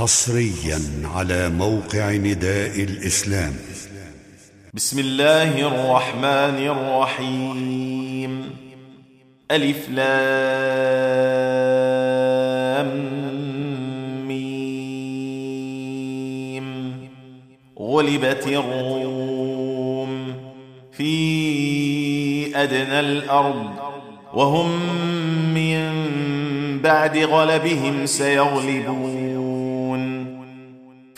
حصريا على موقع نداء الإسلام. بسم الله الرحمن الرحيم. ألف لام ميم. غلبت الروم في أدنى الأرض وهم من بعد غلبهم سيغلبون.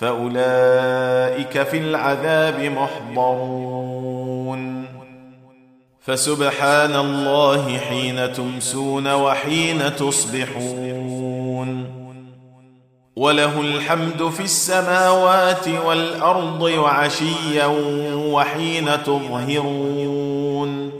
فأولئك في العذاب محضرون. فسبحان الله حين تمسون وحين تصبحون. وله الحمد في السماوات والأرض وعشيا وحين تظهرون.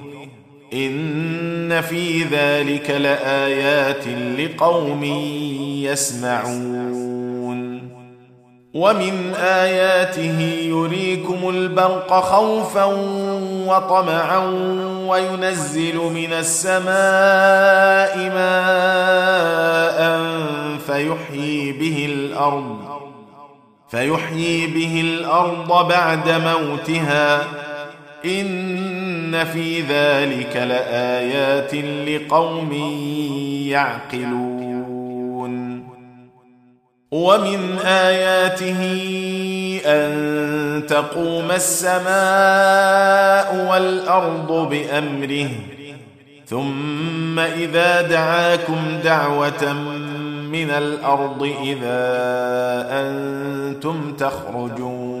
إن في ذلك لآيات لقوم يسمعون. ومن آياته يريكم البرق خوفا وطمعا وينزل من السماء ماء فيحيي به الأرض فيحيي به الأرض بعد موتها إن في ذلك لآيات لقوم يعقلون. ومن آياته أن تقوم السماء والأرض بأمره ثم إذا دعاكم دعوة من الأرض إذا أنتم تخرجون.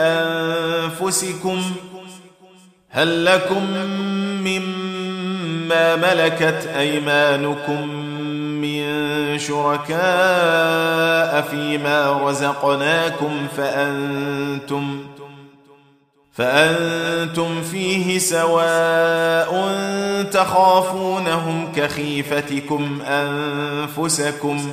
من انفسكم هل لكم مما ملكت أيمانكم من شركاء فيما رزقناكم فأنتم فأنتم فيه سواء تخافونهم كخيفتكم أنفسكم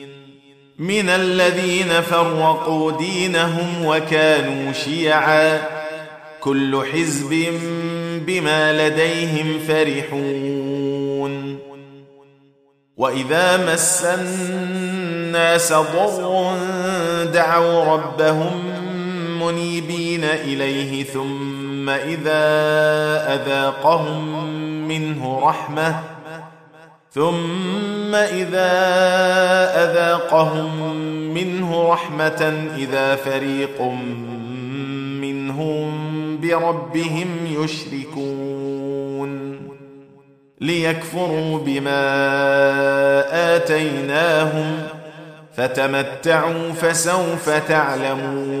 من الذين فرقوا دينهم وكانوا شيعا. كل حزب بما لديهم فرحون. وإذا مس الناس ضر دعوا ربهم منيبين إليه ثم إذا أذاقهم منه رحمة ثم إذا أذاقهم منه رحمة إذا فريق منهم بربهم يشركون. ليكفروا بما آتيناهم فتمتعوا فسوف تعلمون.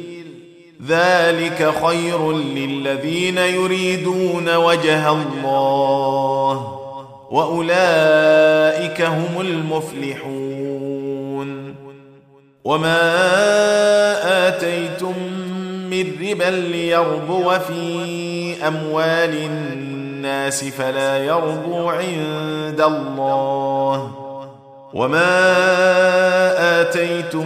ذلك خير للذين يريدون وجه الله وأولئك هم المفلحون. وما آتيتم من ربا ليربو في أموال الناس فلا يربو عند الله. وما آتيتم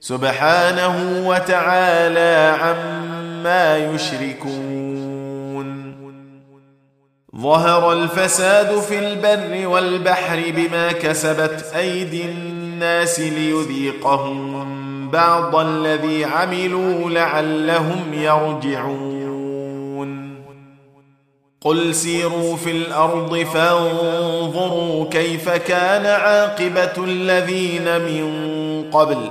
سبحانه وتعالى عما يشركون. ظهر الفساد في البر والبحر بما كسبت أيدي الناس ليذيقهم بعض الذي عملوا لعلهم يرجعون. قل سيروا في الأرض فانظروا كيف كان عاقبة الذين من قبل.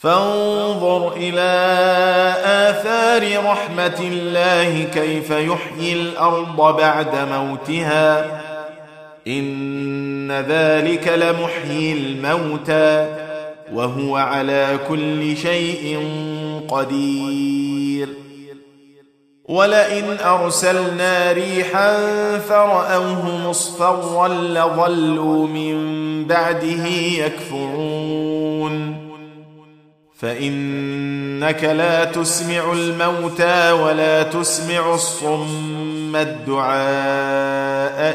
فانظر إلى آثار رحمة الله كيف يحيي الأرض بعد موتها. إن ذلك لمحيي الموتى وهو على كل شيء قدير. ولئن أرسلنا ريحا فرأوه مصفرا لظلوا من بعده يكفرون. فإنك لا تسمع الموتى ولا تسمع الصم الدعاء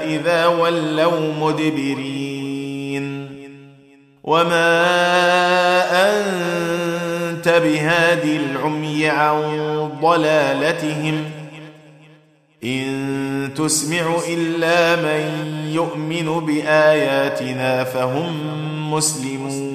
إذا ولوا مدبرين. وما أنت بهادي العمي عن ضلالتهم. إن تسمع إلا من يؤمن بآياتنا فهم مسلمون.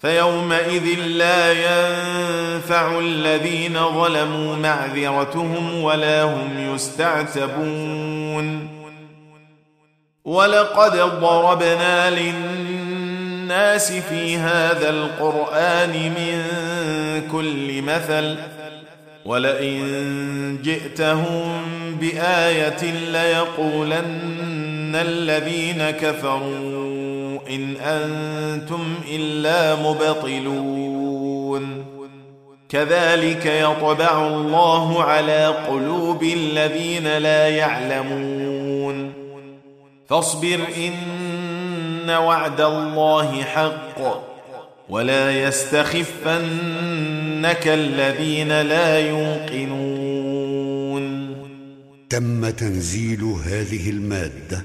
فيومئذ لا ينفع الذين ظلموا معذرتهم ولا هم يستعتبون. ولقد ضربنا للناس في هذا القرآن من كل مثل ولئن جئتهم بآية ليقولن الذين كفروا. إن أنتم إلا مبطلون. كذلك يطبع الله على قلوب الذين لا يعلمون. فاصبر إن وعد الله حق ولا يستخفنك الذين لا يوقنون. تم تنزيل هذه المادة